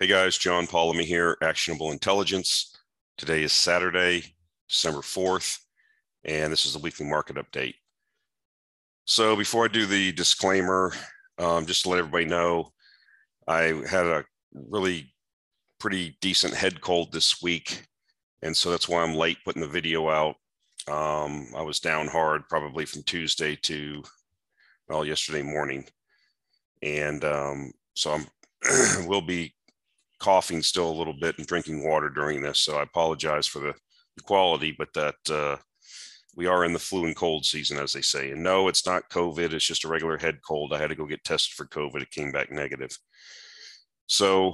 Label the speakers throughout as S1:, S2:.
S1: Hey guys, John Polomny here, Actionable Intelligence. Today is Saturday, December 4th, and this is the weekly market update. So before I do the disclaimer, um, just to let everybody know, I had a really pretty decent head cold this week, and so that's why I'm late putting the video out. Um, I was down hard probably from Tuesday to, well, yesterday morning. And um, so I'm will be coughing still a little bit and drinking water during this. So I apologize for the, the quality, but that uh, we are in the flu and cold season, as they say. And no, it's not COVID. It's just a regular head cold. I had to go get tested for COVID. It came back negative. So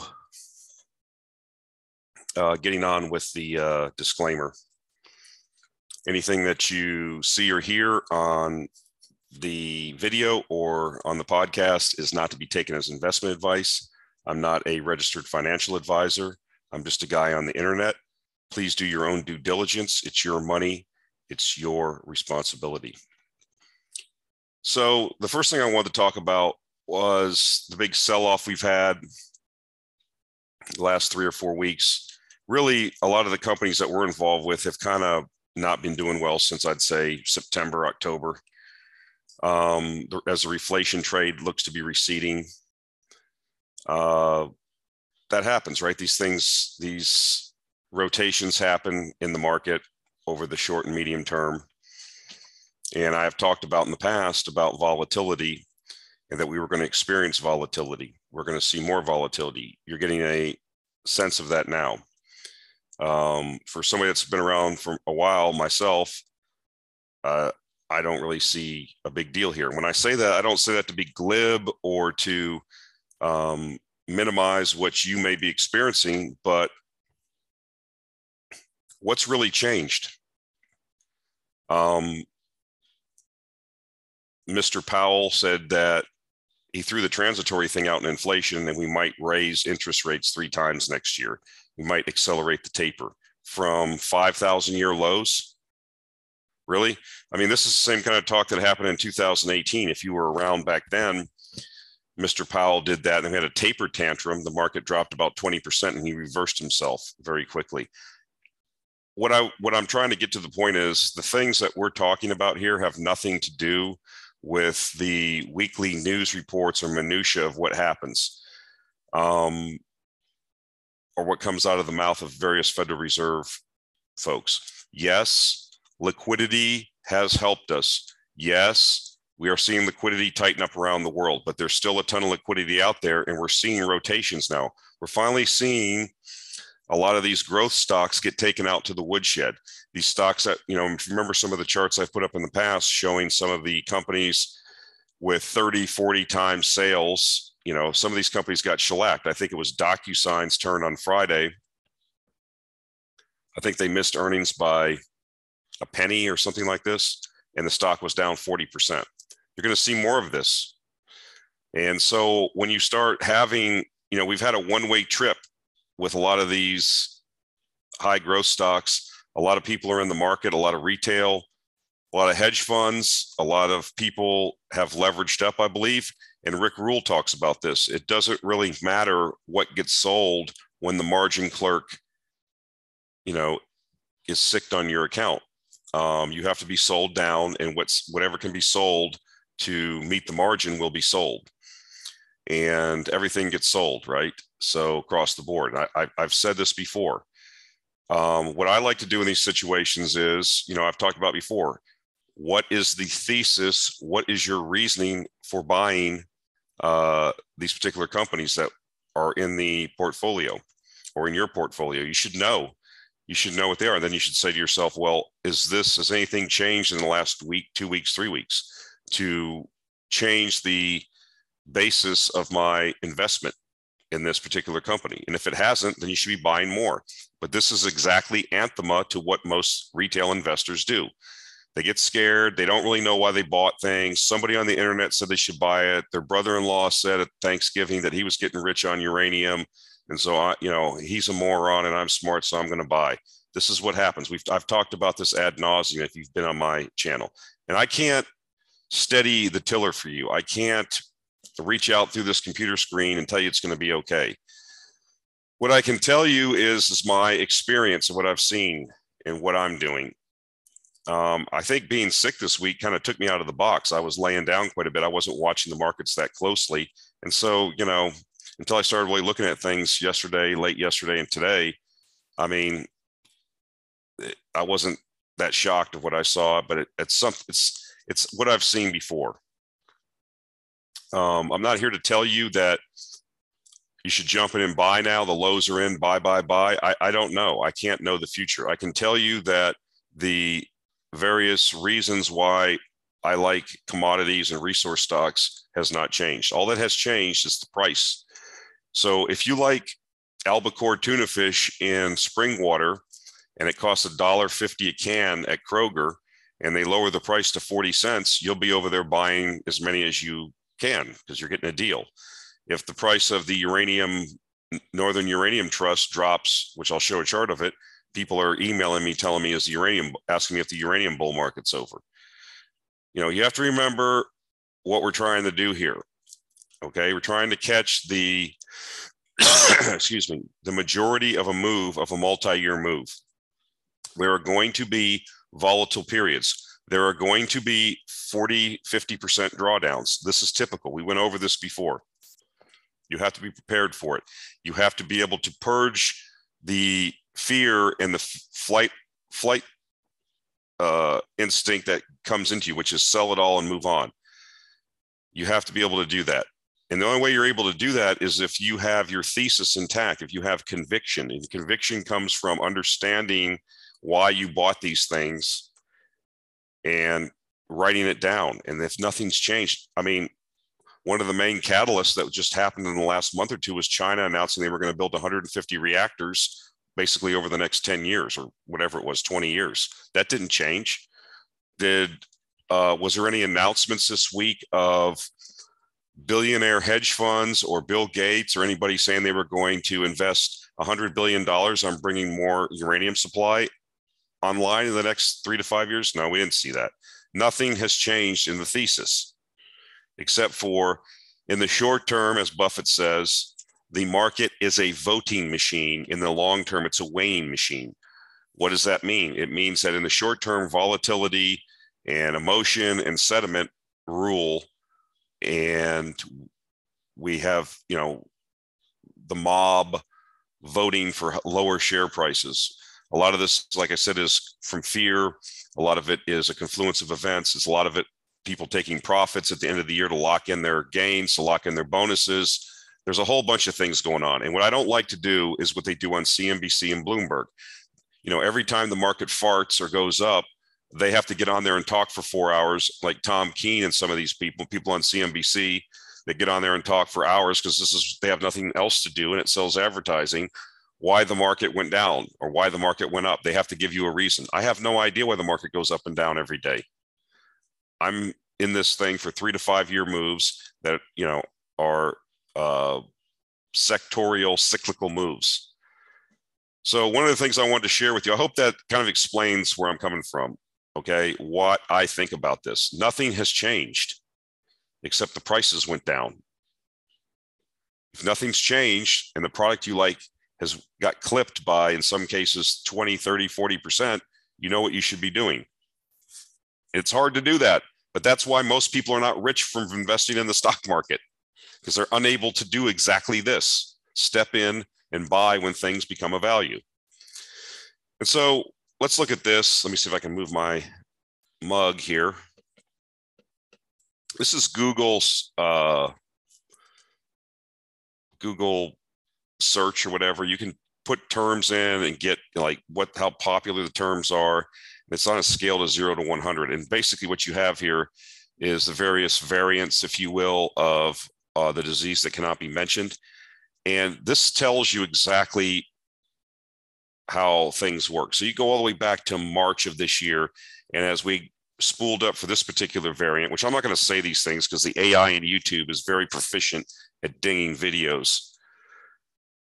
S1: uh, getting on with the uh, disclaimer. Anything that you see or hear on the video or on the podcast is not to be taken as investment advice. I'm not a registered financial advisor. I'm just a guy on the internet. Please do your own due diligence. It's your money, it's your responsibility. So, the first thing I wanted to talk about was the big sell off we've had the last three or four weeks. Really, a lot of the companies that we're involved with have kind of not been doing well since I'd say September, October. Um, as the reflation trade looks to be receding, uh, that happens, right? These things, these rotations happen in the market over the short and medium term. And I have talked about in the past about volatility and that we were going to experience volatility. We're going to see more volatility. You're getting a sense of that now. Um, for somebody that's been around for a while, myself, uh, I don't really see a big deal here. When I say that, I don't say that to be glib or to um, minimize what you may be experiencing, but what's really changed? Um, Mr. Powell said that he threw the transitory thing out in inflation and we might raise interest rates three times next year. We might accelerate the taper from 5,000 year lows. Really? I mean, this is the same kind of talk that happened in 2018. If you were around back then, Mr. Powell did that and had a taper tantrum. The market dropped about 20% and he reversed himself very quickly. What I what I'm trying to get to the point is the things that we're talking about here have nothing to do with the weekly news reports or minutia of what happens. Um, or what comes out of the mouth of various Federal Reserve folks. Yes, liquidity has helped us. Yes, we are seeing liquidity tighten up around the world, but there's still a ton of liquidity out there, and we're seeing rotations now. We're finally seeing a lot of these growth stocks get taken out to the woodshed. These stocks that, you know, remember some of the charts I've put up in the past showing some of the companies with 30, 40 times sales, you know, some of these companies got shellacked. I think it was DocuSign's turn on Friday. I think they missed earnings by a penny or something like this, and the stock was down 40%. You're going to see more of this. And so when you start having, you know, we've had a one way trip with a lot of these high growth stocks. A lot of people are in the market, a lot of retail, a lot of hedge funds, a lot of people have leveraged up, I believe. And Rick Rule talks about this. It doesn't really matter what gets sold when the margin clerk, you know, is sicked on your account. Um, you have to be sold down, and what's whatever can be sold to meet the margin will be sold. And everything gets sold right? So across the board. I, have said this before. Um, what i like to do in these situations is you know i've talked about before. What is the thesis? What is your reasoning for buying uh, these particular companies that are in the portfolio or in your portfolio? You should know. You should know what they are. And then you should say to yourself well is this has anything changed in the last week two weeks three weeks to change the basis of my investment in this particular company. And if it hasn't, then you should be buying more. But this is exactly anthema to what most retail investors do. They get scared. They don't really know why they bought things. Somebody on the internet said they should buy it. Their brother-in-law said at Thanksgiving that he was getting rich on uranium. And so I, you know, he's a moron and I'm smart, so I'm going to buy. This is what happens. We've I've talked about this ad nauseum if you've been on my channel. And I can't steady the tiller for you. I can't reach out through this computer screen and tell you it's going to be okay. what I can tell you is, is my experience and what I've seen and what I'm doing. Um, I think being sick this week kind of took me out of the box. I was laying down quite a bit. I wasn't watching the markets that closely. And so, you know, until I started really looking at things yesterday, late yesterday, and today, I mean, I wasn't that shocked of what I saw, but it, it's something. It's it's what I've seen before. Um, I'm not here to tell you that you should jump in and buy now. The lows are in, buy, buy, buy. I, I don't know. I can't know the future. I can tell you that the various reasons why I like commodities and resource stocks has not changed. All that has changed is the price. So if you like albacore tuna fish in spring water and it costs a dollar fifty a can at Kroger and they lower the price to 40 cents, you'll be over there buying as many as you can because you're getting a deal. If the price of the uranium, Northern Uranium Trust drops, which I'll show a chart of it, people are emailing me telling me is the uranium asking me if the uranium bull market's over. You know, you have to remember what we're trying to do here. Okay, we're trying to catch the excuse me, the majority of a move of a multi-year move. There are going to be volatile periods. There are going to be 40, 50% drawdowns. This is typical. We went over this before. You have to be prepared for it. You have to be able to purge the fear and the flight flight uh, instinct that comes into you, which is sell it all and move on. You have to be able to do that. And the only way you're able to do that is if you have your thesis intact, if you have conviction. And conviction comes from understanding why you bought these things and writing it down. And if nothing's changed, I mean, one of the main catalysts that just happened in the last month or two was China announcing they were going to build 150 reactors basically over the next 10 years or whatever it was 20 years that didn't change did uh, was there any announcements this week of billionaire hedge funds or bill gates or anybody saying they were going to invest 100 billion dollars on bringing more uranium supply online in the next three to five years no we didn't see that nothing has changed in the thesis except for in the short term as buffett says the market is a voting machine. In the long term, it's a weighing machine. What does that mean? It means that in the short term, volatility and emotion and sentiment rule. And we have, you know, the mob voting for lower share prices. A lot of this, like I said, is from fear. A lot of it is a confluence of events. It's a lot of it people taking profits at the end of the year to lock in their gains, to lock in their bonuses there's a whole bunch of things going on. And what I don't like to do is what they do on CNBC and Bloomberg. You know, every time the market farts or goes up, they have to get on there and talk for four hours, like Tom Keene and some of these people, people on CNBC, they get on there and talk for hours because this is they have nothing else to do and it sells advertising. Why the market went down or why the market went up. They have to give you a reason. I have no idea why the market goes up and down every day. I'm in this thing for three to five year moves that you know are uh, sectorial cyclical moves. So one of the things I wanted to share with you, I hope that kind of explains where I'm coming from. Okay, what I think about this. Nothing has changed except the prices went down. If nothing's changed and the product you like has got clipped by, in some cases, 20, 30, 40%, you know what you should be doing. It's hard to do that, but that's why most people are not rich from investing in the stock market because they're unable to do exactly this step in and buy when things become a value. And so let's look at this. Let me see if I can move my mug here. This is Google's uh, Google search or whatever. You can put terms in and get like what how popular the terms are. It's on a scale to zero to 100. And basically, what you have here is the various variants, if you will, of uh, the disease that cannot be mentioned. And this tells you exactly how things work. So you go all the way back to March of this year. And as we spooled up for this particular variant, which I'm not going to say these things because the AI in YouTube is very proficient at dinging videos.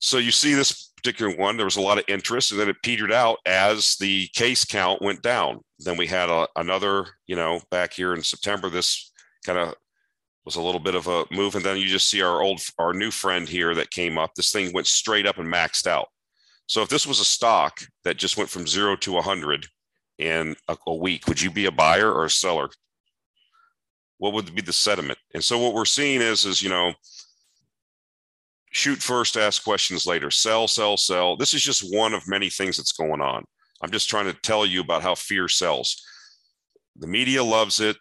S1: So you see this particular one, there was a lot of interest and then it petered out as the case count went down. Then we had a, another, you know, back here in September, this kind of was a little bit of a move. And then you just see our old, our new friend here that came up. This thing went straight up and maxed out. So if this was a stock that just went from zero to 100 in a, a week, would you be a buyer or a seller? What would be the sentiment? And so what we're seeing is, is, you know, shoot first, ask questions later, sell, sell, sell. This is just one of many things that's going on. I'm just trying to tell you about how fear sells. The media loves it.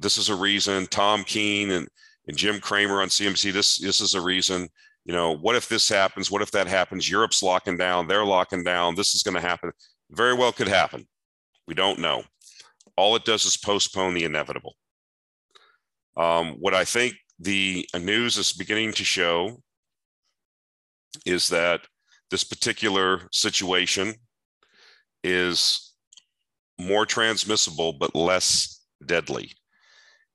S1: This is a reason. Tom Keene and, and Jim Cramer on CNBC, this, this is a reason. You know, what if this happens? What if that happens? Europe's locking down. They're locking down. This is going to happen. Very well could happen. We don't know. All it does is postpone the inevitable. Um, what I think the news is beginning to show is that this particular situation is more transmissible but less deadly.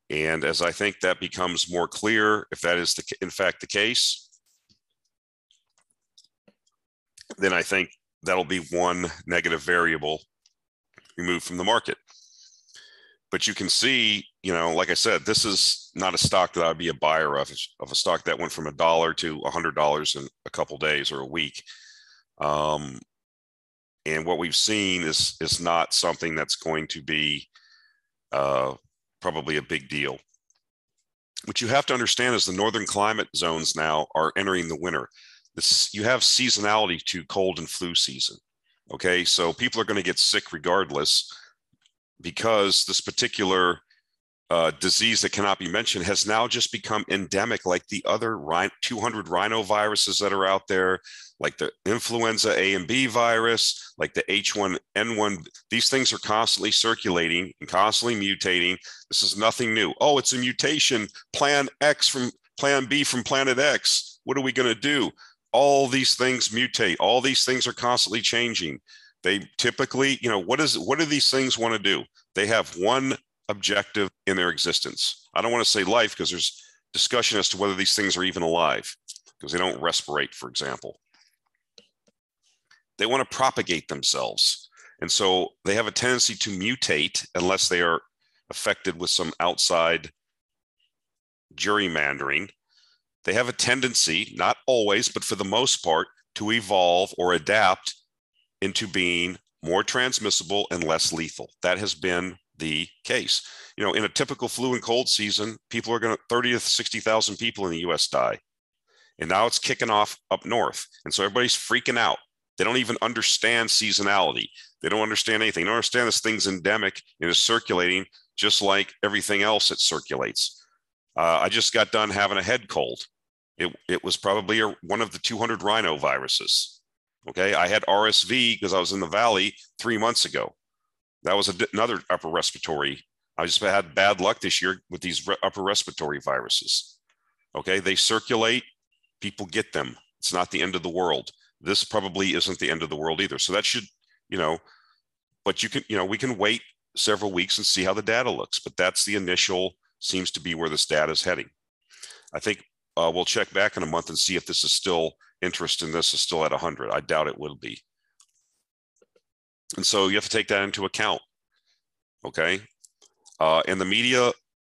S1: And as I think that becomes more clear, if that is the, in fact the case, then I think that'll be one negative variable removed from the market. But you can see, you know, like I said, this is not a stock that I'd be a buyer of, of a stock that went from a dollar to a hundred dollars in a couple days or a week. Um, and what we've seen is is not something that's going to be uh, probably a big deal. What you have to understand is the northern climate zones now are entering the winter. This you have seasonality to cold and flu season. Okay, so people are going to get sick regardless because this particular uh, disease that cannot be mentioned has now just become endemic, like the other 200 rhinoviruses that are out there, like the influenza A and B virus, like the H1N1. These things are constantly circulating and constantly mutating. This is nothing new. Oh, it's a mutation. Plan X from Plan B from Planet X. What are we going to do? All these things mutate. All these things are constantly changing. They typically, you know, what is what do these things want to do? They have one objective in their existence. I don't want to say life because there's discussion as to whether these things are even alive because they don't respirate, for example. They want to propagate themselves. And so they have a tendency to mutate unless they are affected with some outside gerrymandering. They have a tendency, not always, but for the most part, to evolve or adapt into being more transmissible and less lethal. That has been the case. You know, in a typical flu and cold season, people are going to 30 to 60,000 people in the US die. And now it's kicking off up north. And so everybody's freaking out. They don't even understand seasonality. They don't understand anything. They don't understand this thing's endemic and is circulating just like everything else that circulates. Uh, I just got done having a head cold. It, it was probably a, one of the 200 rhinoviruses. Okay. I had RSV because I was in the valley three months ago. That was another upper respiratory. I just had bad luck this year with these upper respiratory viruses. Okay, they circulate, people get them. It's not the end of the world. This probably isn't the end of the world either. So that should, you know, but you can, you know, we can wait several weeks and see how the data looks. But that's the initial, seems to be where this data is heading. I think uh, we'll check back in a month and see if this is still interest in this is still at 100. I doubt it will be. And so you have to take that into account. Okay. Uh, and the media,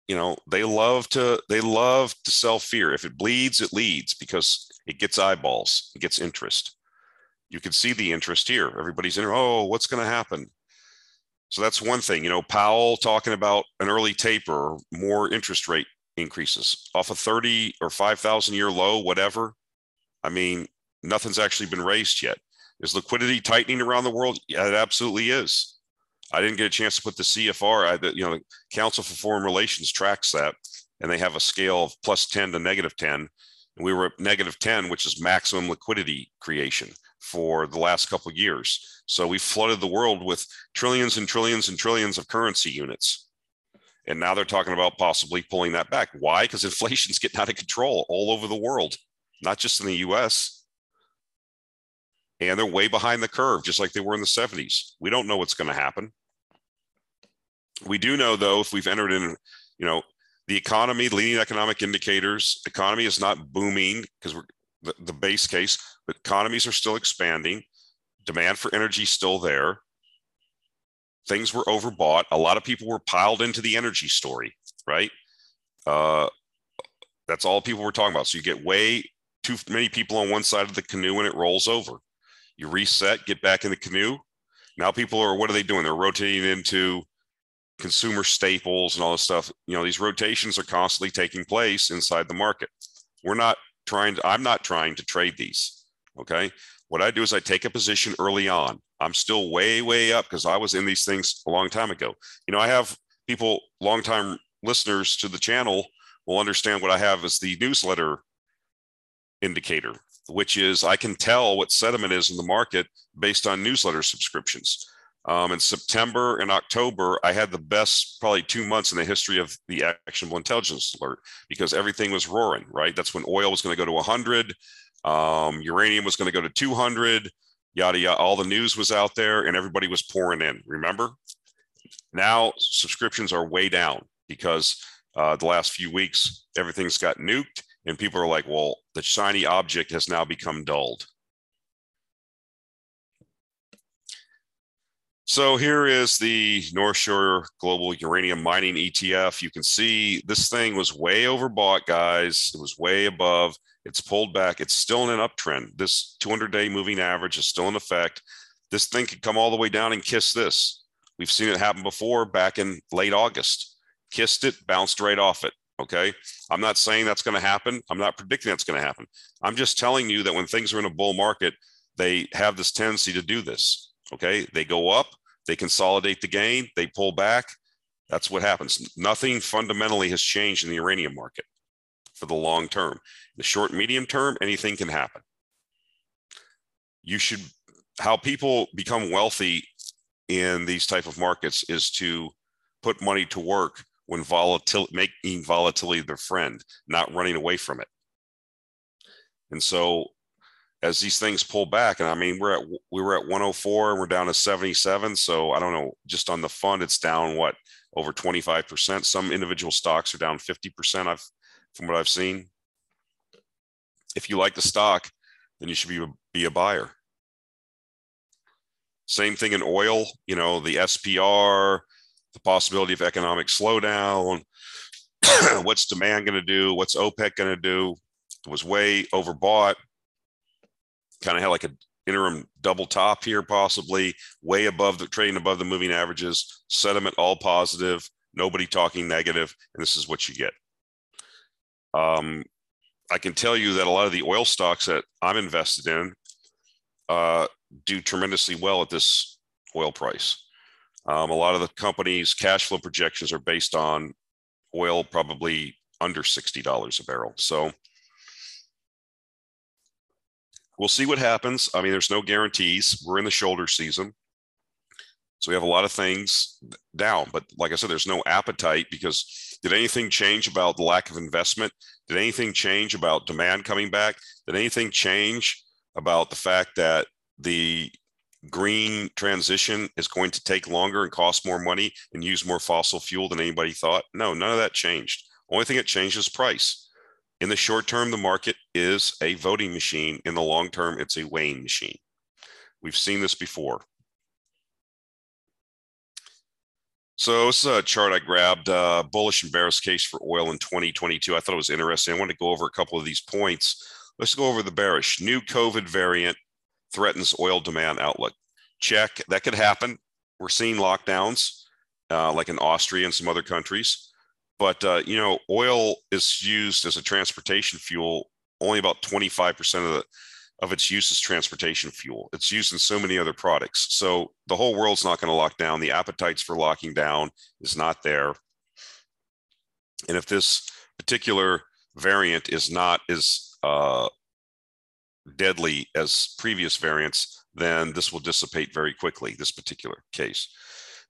S1: you know, they love to they love to sell fear. If it bleeds, it leads because it gets eyeballs, it gets interest. You can see the interest here. Everybody's in, oh, what's going to happen? So that's one thing. You know, Powell talking about an early taper or more interest rate increases off a 30 or 5,000 year low, whatever. I mean, nothing's actually been raised yet. Is liquidity tightening around the world? Yeah, it absolutely is. I didn't get a chance to put the CFR. I, the, you know, the Council for Foreign Relations tracks that, and they have a scale of plus 10 to negative 10. And we were at negative 10, which is maximum liquidity creation for the last couple of years. So we flooded the world with trillions and trillions and trillions of currency units. And now they're talking about possibly pulling that back. Why? Because inflation's getting out of control all over the world, not just in the US and they're way behind the curve, just like they were in the 70s. We don't know what's going to happen. We do know, though, if we've entered in, you know, the economy, leading economic indicators, economy is not booming because we're the, the base case, but economies are still expanding. Demand for energy is still there. Things were overbought. A lot of people were piled into the energy story, right? Uh, That's all people were talking about. So you get way too many people on one side of the canoe and it rolls over. You reset, get back in the canoe. Now people are, what are they doing? They're rotating into consumer staples and all this stuff. You know, these rotations are constantly taking place inside the market. We're not trying to, I'm not trying to trade these. Okay. What I do is I take a position early on. I'm still way, way up because I was in these things a long time ago. You know, I have people, longtime listeners to the channel will understand what I have as the newsletter indicator, which is I can tell what sentiment is in the market based on newsletter subscriptions. Um, in September and October, I had the best probably two months in the history of the actionable intelligence alert because everything was roaring, right? That's when oil was going to go to 100, um, uranium was going to go to 200, yada, yada. All the news was out there and everybody was pouring in. Remember? Now subscriptions are way down because uh, the last few weeks, everything's got nuked and people are like, well, the shiny object has now become dulled. So here is the North Shore Global Uranium Mining ETF. You can see this thing was way overbought, guys. It was way above. It's pulled back. It's still in an uptrend. This 200 day moving average is still in effect. This thing could come all the way down and kiss this. We've seen it happen before back in late August. Kissed it, bounced right off it. Okay. I'm not saying that's going to happen. I'm not predicting that's going to happen. I'm just telling you that when things are in a bull market, they have this tendency to do this. Okay. They go up, they consolidate the gain, they pull back. That's what happens. Nothing fundamentally has changed in the uranium market for the long term. The short, medium term, anything can happen. You should, how people become wealthy in these type of markets is to put money to work when volatility, making volatility their friend, not running away from it. And so as these things pull back, and I mean, we're at we were at 104 and we're down to 77. So I don't know, just on the fund, it's down what over 25%. Some individual stocks are down 50%. I've from what I've seen. If you like the stock, then you should be be a buyer. Same thing in oil, you know, the SPR, the possibility of economic slowdown. What's demand going to do? What's OPEC going to do? It was way overbought kind of had like an interim double top here, possibly way above the trading above the moving averages, sentiment all positive, nobody talking negative, and this is what you get. Um, I can tell you that a lot of the oil stocks that I'm invested in uh, do tremendously well at this oil price. Um, a lot of the companies' cash flow projections are based on oil probably under $60 a barrel. So we'll see what happens. I mean, there's no guarantees. We're in the shoulder season. So we have a lot of things down. But like I said, there's no appetite because did anything change about the lack of investment? Did anything change about demand coming back? Did anything change about the fact that the green transition is going to take longer and cost more money and use more fossil fuel than anybody thought? No, none of that changed. Only thing that changed is price. In the short term, the market is a voting machine. In the long term, it's a weighing machine. We've seen this before. So this is a chart I grabbed, uh, bullish and bearish case for oil in 2022. I thought it was interesting. I want to go over a couple of these points. Let's go over the bearish. New COVID variant threatens oil demand outlook. Check. That could happen. We're seeing lockdowns uh, like in Austria and some other countries. But uh, you know, oil is used as a transportation fuel. Only about 25% of the of its use is transportation fuel. It's used in so many other products. So the whole world's not going to lock down. The appetites for locking down is not there. And if this particular variant is not as uh, deadly as previous variants, then this will dissipate very quickly, this particular case.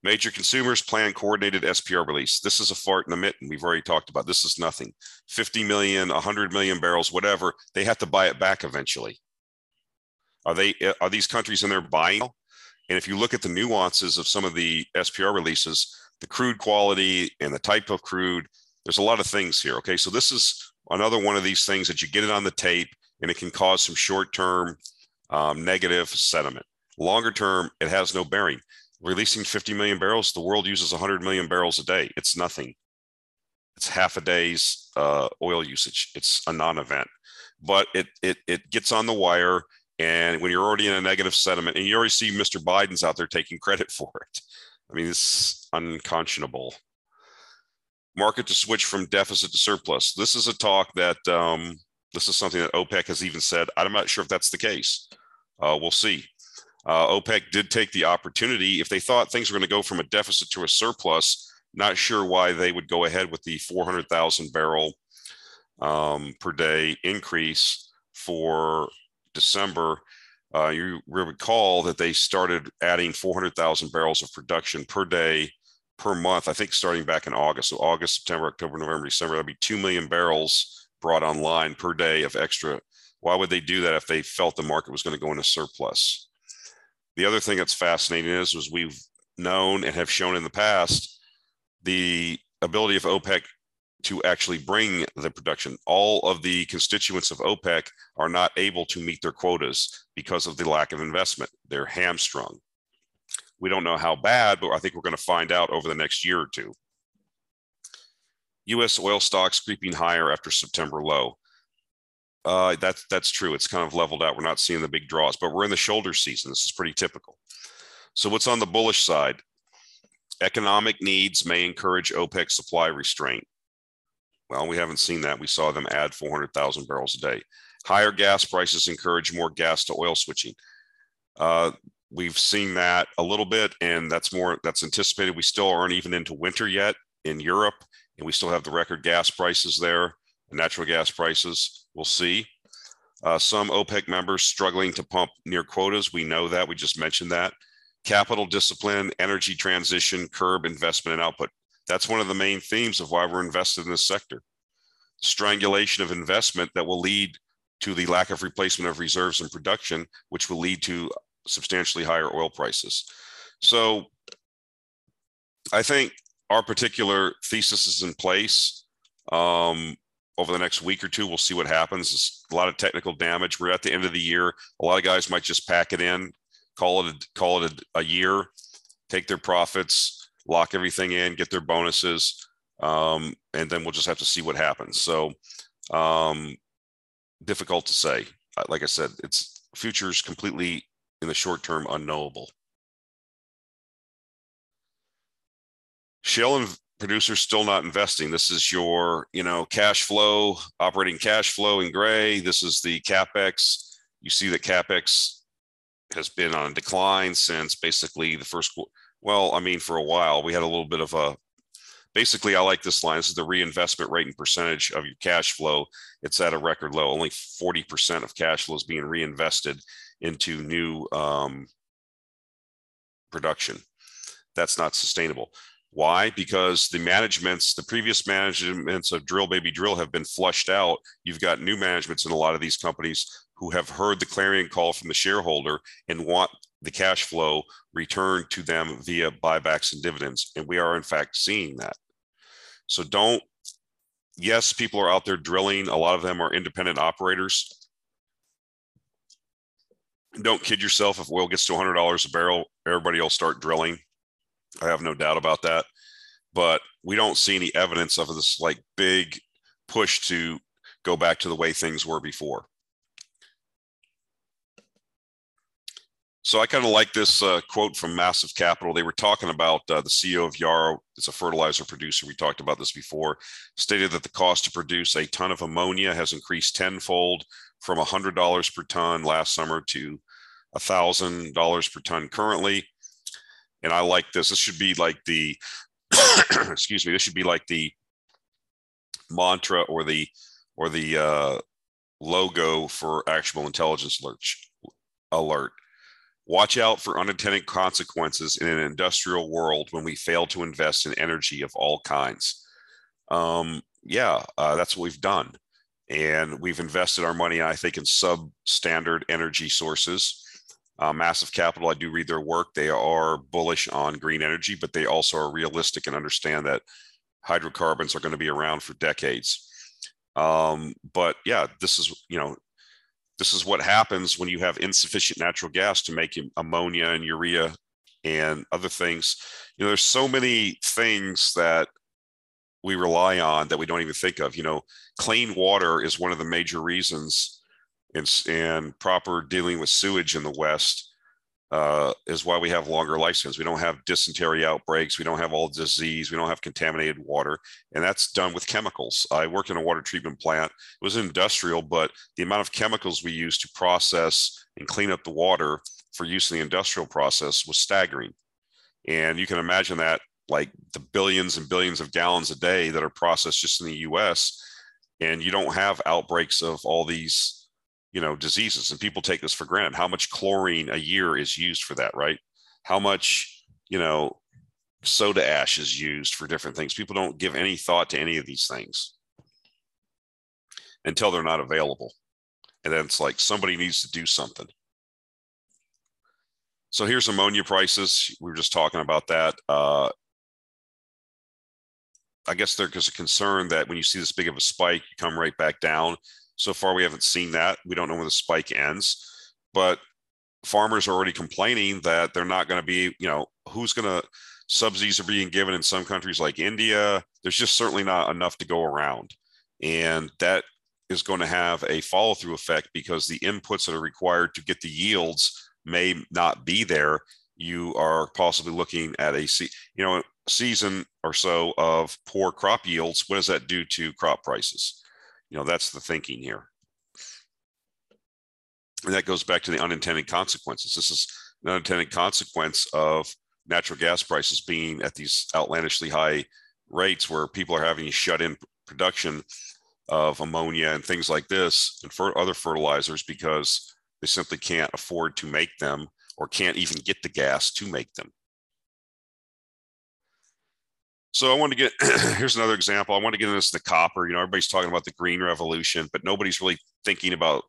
S1: Major consumers plan coordinated SPR release. This is a fart in the mitten. We've already talked about this is nothing. 50 million, 100 million barrels, whatever. They have to buy it back eventually. Are they are these countries in there buying? And if you look at the nuances of some of the SPR releases, the crude quality and the type of crude, there's a lot of things here. Okay, so this is another one of these things that you get it on the tape and it can cause some short-term um, negative sentiment. Longer term, it has no bearing releasing 50 million barrels, the world uses 100 million barrels a day. It's nothing. It's half a day's uh, oil usage. It's a non-event, but it it it gets on the wire. And when you're already in a negative sentiment, and you already see Mr. Biden's out there taking credit for it, I mean, it's unconscionable. Market to switch from deficit to surplus. This is a talk that um, this is something that OPEC has even said. I'm not sure if that's the case. Uh, we'll see. Uh, OPEC did take the opportunity. If they thought things were going to go from a deficit to a surplus, not sure why they would go ahead with the 400,000 barrel um, per day increase for December. Uh, you recall that they started adding 400,000 barrels of production per day per month, I think starting back in August. So August, September, October, November, December, that'd be 2 million barrels brought online per day of extra. Why would they do that if they felt the market was going to go into surplus? The other thing that's fascinating is, was we've known and have shown in the past the ability of OPEC to actually bring the production. All of the constituents of OPEC are not able to meet their quotas because of the lack of investment. They're hamstrung. We don't know how bad, but I think we're going to find out over the next year or two. US oil stocks creeping higher after September low. Uh, that's that's true. It's kind of leveled out. We're not seeing the big draws, but we're in the shoulder season. This is pretty typical. So what's on the bullish side? Economic needs may encourage OPEC supply restraint. Well, we haven't seen that. We saw them add 400,000 barrels a day. Higher gas prices encourage more gas to oil switching. Uh, we've seen that a little bit, and that's more that's anticipated. We still aren't even into winter yet in Europe, and we still have the record gas prices there, natural gas prices. We'll see. Uh, some OPEC members struggling to pump near quotas. We know that. We just mentioned that capital discipline, energy transition, curb investment and output. That's one of the main themes of why we're invested in this sector. Strangulation of investment that will lead to the lack of replacement of reserves and production, which will lead to substantially higher oil prices. So I think our particular thesis is in place. Um, over the next week or two, we'll see what happens. There's a lot of technical damage. We're at the end of the year. A lot of guys might just pack it in, call it a, call it a, a year, take their profits, lock everything in, get their bonuses, um, and then we'll just have to see what happens. So um, difficult to say. Like I said, it's futures completely in the short term unknowable. Shale and producers still not investing. This is your, you know, cash flow, operating cash flow in gray. This is the capex. You see that capex has been on decline since basically the first well i mean for a while we had a little bit of a basically i like this line this is the reinvestment rate and percentage of your cash flow it's at a record low only 40% of cash flow is being reinvested into new um, production that's not sustainable why because the managements the previous managements of drill baby drill have been flushed out you've got new managements in a lot of these companies who have heard the clarion call from the shareholder and want the cash flow returned to them via buybacks and dividends. And we are, in fact, seeing that. So don't, yes, people are out there drilling. A lot of them are independent operators. Don't kid yourself. If oil gets to $100 a barrel, everybody will start drilling. I have no doubt about that. But we don't see any evidence of this like big push to go back to the way things were before. So I kind of like this uh, quote from Massive Capital. They were talking about uh, the CEO of Yara. It's a fertilizer producer. We talked about this before. Stated that the cost to produce a ton of ammonia has increased tenfold from $100 per ton last summer to $1,000 per ton currently. And I like this. This should be like the, excuse me, this should be like the mantra or the, or the uh, logo for actual intelligence alert. alert Watch out for unintended consequences in an industrial world when we fail to invest in energy of all kinds. Um, yeah, uh, that's what we've done. And we've invested our money, I think, in substandard energy sources. Uh, massive capital, I do read their work. They are bullish on green energy, but they also are realistic and understand that hydrocarbons are going to be around for decades. Um, but yeah, this is, you know, this is what happens when you have insufficient natural gas to make ammonia and urea and other things. You know, there's so many things that we rely on that we don't even think of. You know, clean water is one of the major reasons in, in proper dealing with sewage in the West uh, is why we have longer lifespans. We don't have dysentery outbreaks. We don't have all disease. We don't have contaminated water. And that's done with chemicals. I worked in a water treatment plant. It was industrial, but the amount of chemicals we use to process and clean up the water for use in the industrial process was staggering. And you can imagine that like the billions and billions of gallons a day that are processed just in the US. And you don't have outbreaks of all these you know diseases and people take this for granted. How much chlorine a year is used for that right? How much you know soda ash is used for different things. People don't give any thought to any of these things until they're not available. And then it's like somebody needs to do something. So here's ammonia prices. We were just talking about that. Uh, i guess there's a concern that when you see this big of a spike you come right back down so far, we haven't seen that. We don't know when the spike ends, but farmers are already complaining that they're not going to be, you know, who's going to, subsidies are being given in some countries like India. There's just certainly not enough to go around. And that is going to have a follow through effect because the inputs that are required to get the yields may not be there. You are possibly looking at a, you know, season or so of poor crop yields. What does that do to crop prices? You know, that's the thinking here. And that goes back to the unintended consequences. This is an unintended consequence of natural gas prices being at these outlandishly high rates where people are having to shut in production of ammonia and things like this and for other fertilizers because they simply can't afford to make them or can't even get the gas to make them. So I want to get here's another example. I want to get into this the copper. You know, everybody's talking about the green revolution, but nobody's really thinking about.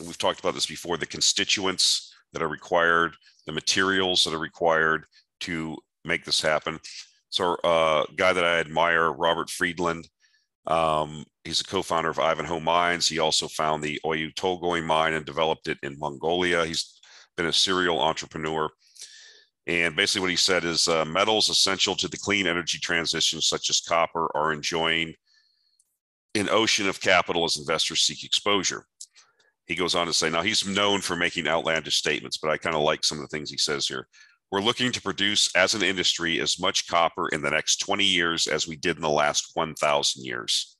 S1: We've talked about this before. The constituents that are required, the materials that are required to make this happen. So, a uh, guy that I admire, Robert Friedland. Um, he's a co-founder of Ivanhoe Mines. He also found the Oyu Tolgoi mine and developed it in Mongolia. He's been a serial entrepreneur. And basically, what he said is uh, metals essential to the clean energy transition, such as copper, are enjoying an ocean of capital as investors seek exposure. He goes on to say, now he's known for making outlandish statements, but I kind of like some of the things he says here. We're looking to produce as an industry as much copper in the next 20 years as we did in the last 1,000 years.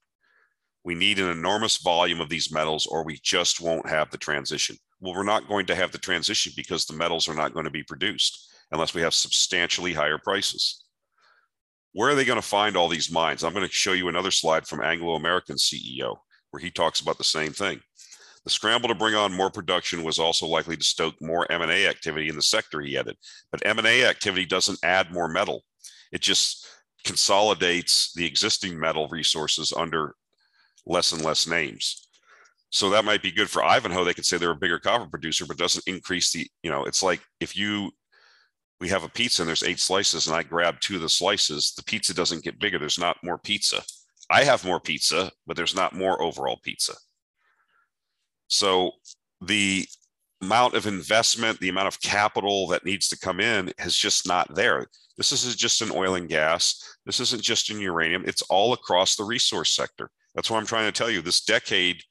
S1: We need an enormous volume of these metals, or we just won't have the transition. Well, we're not going to have the transition because the metals are not going to be produced unless we have substantially higher prices. Where are they going to find all these mines? I'm going to show you another slide from Anglo American CEO where he talks about the same thing. The scramble to bring on more production was also likely to stoke more M&A activity in the sector, he added. But M&A activity doesn't add more metal. It just consolidates the existing metal resources under less and less names. So that might be good for Ivanhoe. They could say they're a bigger copper producer, but doesn't increase the, you know, it's like if you we have a pizza and there's eight slices and I grab two of the slices, the pizza doesn't get bigger. There's not more pizza. I have more pizza, but there's not more overall pizza. So the amount of investment, the amount of capital that needs to come in is just not there. This isn't just in oil and gas. This isn't just in uranium. It's all across the resource sector. That's what I'm trying to tell you. This decade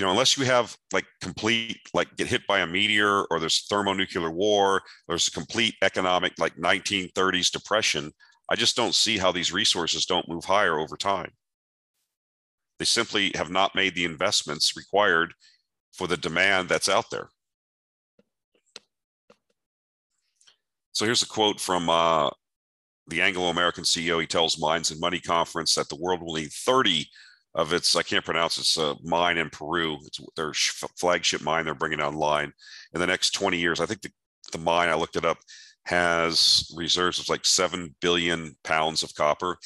S1: you know, unless you have like complete, like get hit by a meteor or there's thermonuclear war, there's a complete economic, like 1930s depression, I just don't see how these resources don't move higher over time. They simply have not made the investments required for the demand that's out there. So here's a quote from uh, the Anglo American CEO. He tells Mines and Money Conference that the world will need 30 of its I can't pronounce it's a mine in Peru. It's their flagship mine they're bringing online in the next 20 years. I think the, the mine I looked it up has reserves of like 7 billion pounds of copper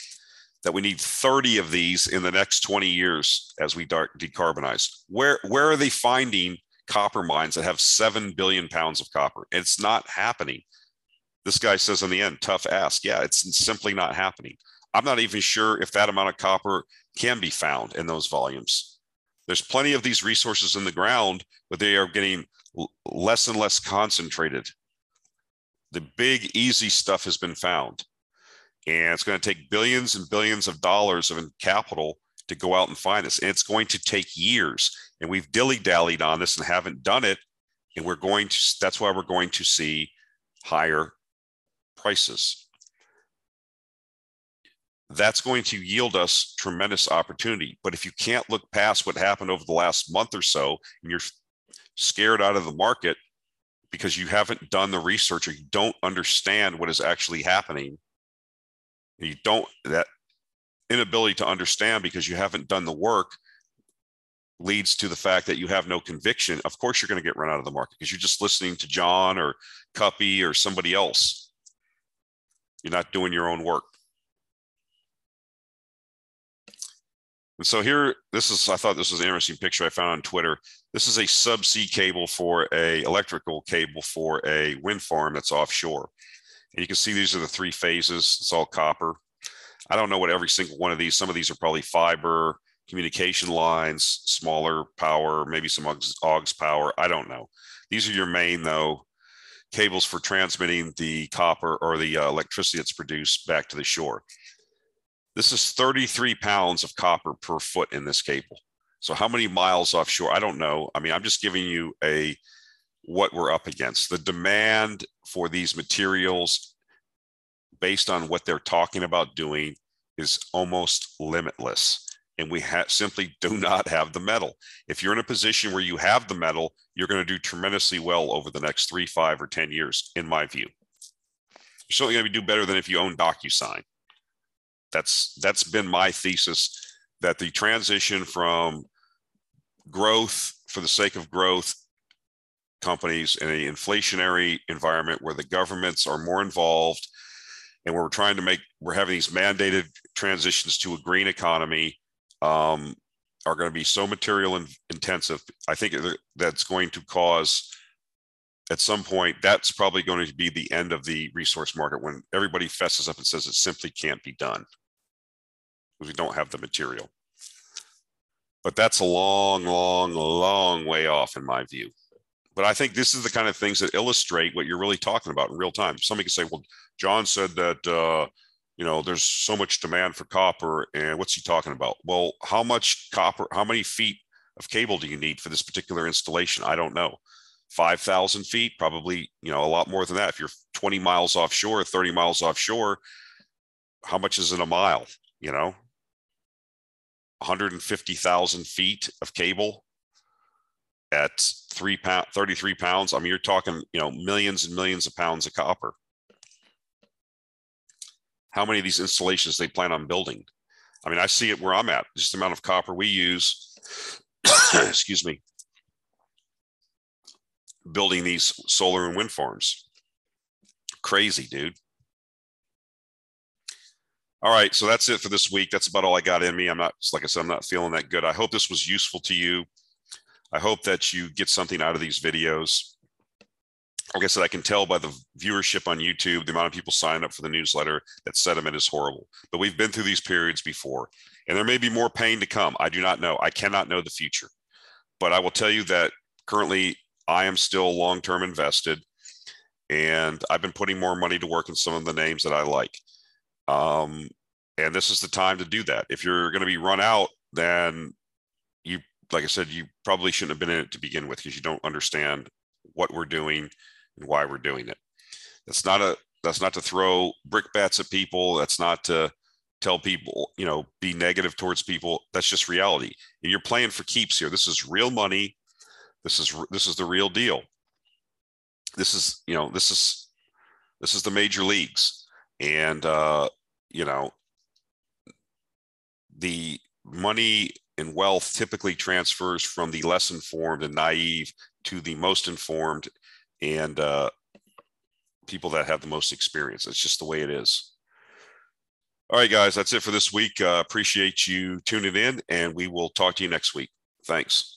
S1: that we need 30 of these in the next 20 years as we decarbonize. Where where are they finding copper mines that have 7 billion pounds of copper? It's not happening. This guy says in the end, tough ask. Yeah, it's simply not happening. I'm not even sure if that amount of copper can be found in those volumes. There's plenty of these resources in the ground, but they are getting less and less concentrated. The big, easy stuff has been found. And it's going to take billions and billions of dollars of capital to go out and find this. And it's going to take years. And we've dilly dallied on this and haven't done it. And we're going to, that's why we're going to see higher prices. That's going to yield us tremendous opportunity. But if you can't look past what happened over the last month or so and you're scared out of the market because you haven't done the research or you don't understand what is actually happening, and you don't, that inability to understand because you haven't done the work leads to the fact that you have no conviction, of course you're going to get run out of the market because you're just listening to John or Kuppy or somebody else. You're not doing your own work. And so here, this is, I thought this was an interesting picture I found on Twitter. This is a subsea cable for a electrical cable for a wind farm that's offshore. And you can see these are the three phases. It's all copper. I don't know what every single one of these, some of these are probably fiber, communication lines, smaller power, maybe some AUX, power. I don't know. These are your main, though, cables for transmitting the copper or the uh, electricity that's produced back to the shore. This is 33 pounds of copper per foot in this cable. So how many miles offshore? I don't know. I mean, I'm just giving you a what we're up against. The demand for these materials based on what they're talking about doing is almost limitless and we simply do not have the metal. If you're in a position where you have the metal, you're going to do tremendously well over the next three, five, or 10 years, in my view. You're certainly going to do better than if you own DocuSign. That's that's been my thesis that the transition from growth for the sake of growth companies in an inflationary environment where the governments are more involved and we're trying to make we're having these mandated transitions to a green economy um, are going to be so material and intensive. I think that's going to cause at some point that's probably going to be the end of the resource market when everybody fesses up and says it simply can't be done because we don't have the material. But that's a long, long, long way off in my view. But I think this is the kind of things that illustrate what you're really talking about in real time. Somebody can say, well, John said that uh, you know, there's so much demand for copper. And what's he talking about? Well, how much copper, how many feet of cable do you need for this particular installation? I don't know. 5,000 feet, probably, you know, a lot more than that. If you're 20 miles offshore, 30 miles offshore, how much is in a mile? You know, 150,000 feet of cable at three pound, 33 pounds. I mean, you're talking, you know, millions and millions of pounds of copper how many of these installations they plan on building. I mean, I see it where I'm at, just the amount of copper we use, excuse me, building these solar and wind farms. Crazy, dude. All right, so that's it for this week. That's about all I got in me. I'm not, like I said, I'm not feeling that good. I hope this was useful to you. I hope that you get something out of these videos like I said, I can tell by the viewership on YouTube, the amount of people signing up for the newsletter that sentiment is horrible. But we've been through these periods before, and there may be more pain to come. I do not know. I cannot know the future. But I will tell you that currently I am still long term invested, and I've been putting more money to work in some of the names that I like. Um, and this is the time to do that. If you're going to be run out, then you, like I said, you probably shouldn't have been in it to begin with because you don't understand what we're doing and why we're doing it. That's not a that's not to throw brickbats at people. That's not to tell people, you know, be negative towards people. That's just reality. And you're playing for keeps here. This is real money. This is this is the real deal. This is, you know, this is this is the major leagues. And uh, you know, the money and wealth typically transfers from the less informed and naive to the most informed and uh, people that have the most experience. It's just the way it is. All right, guys, that's it for this week. Uh, appreciate you tuning in, and we will talk to you next week. Thanks.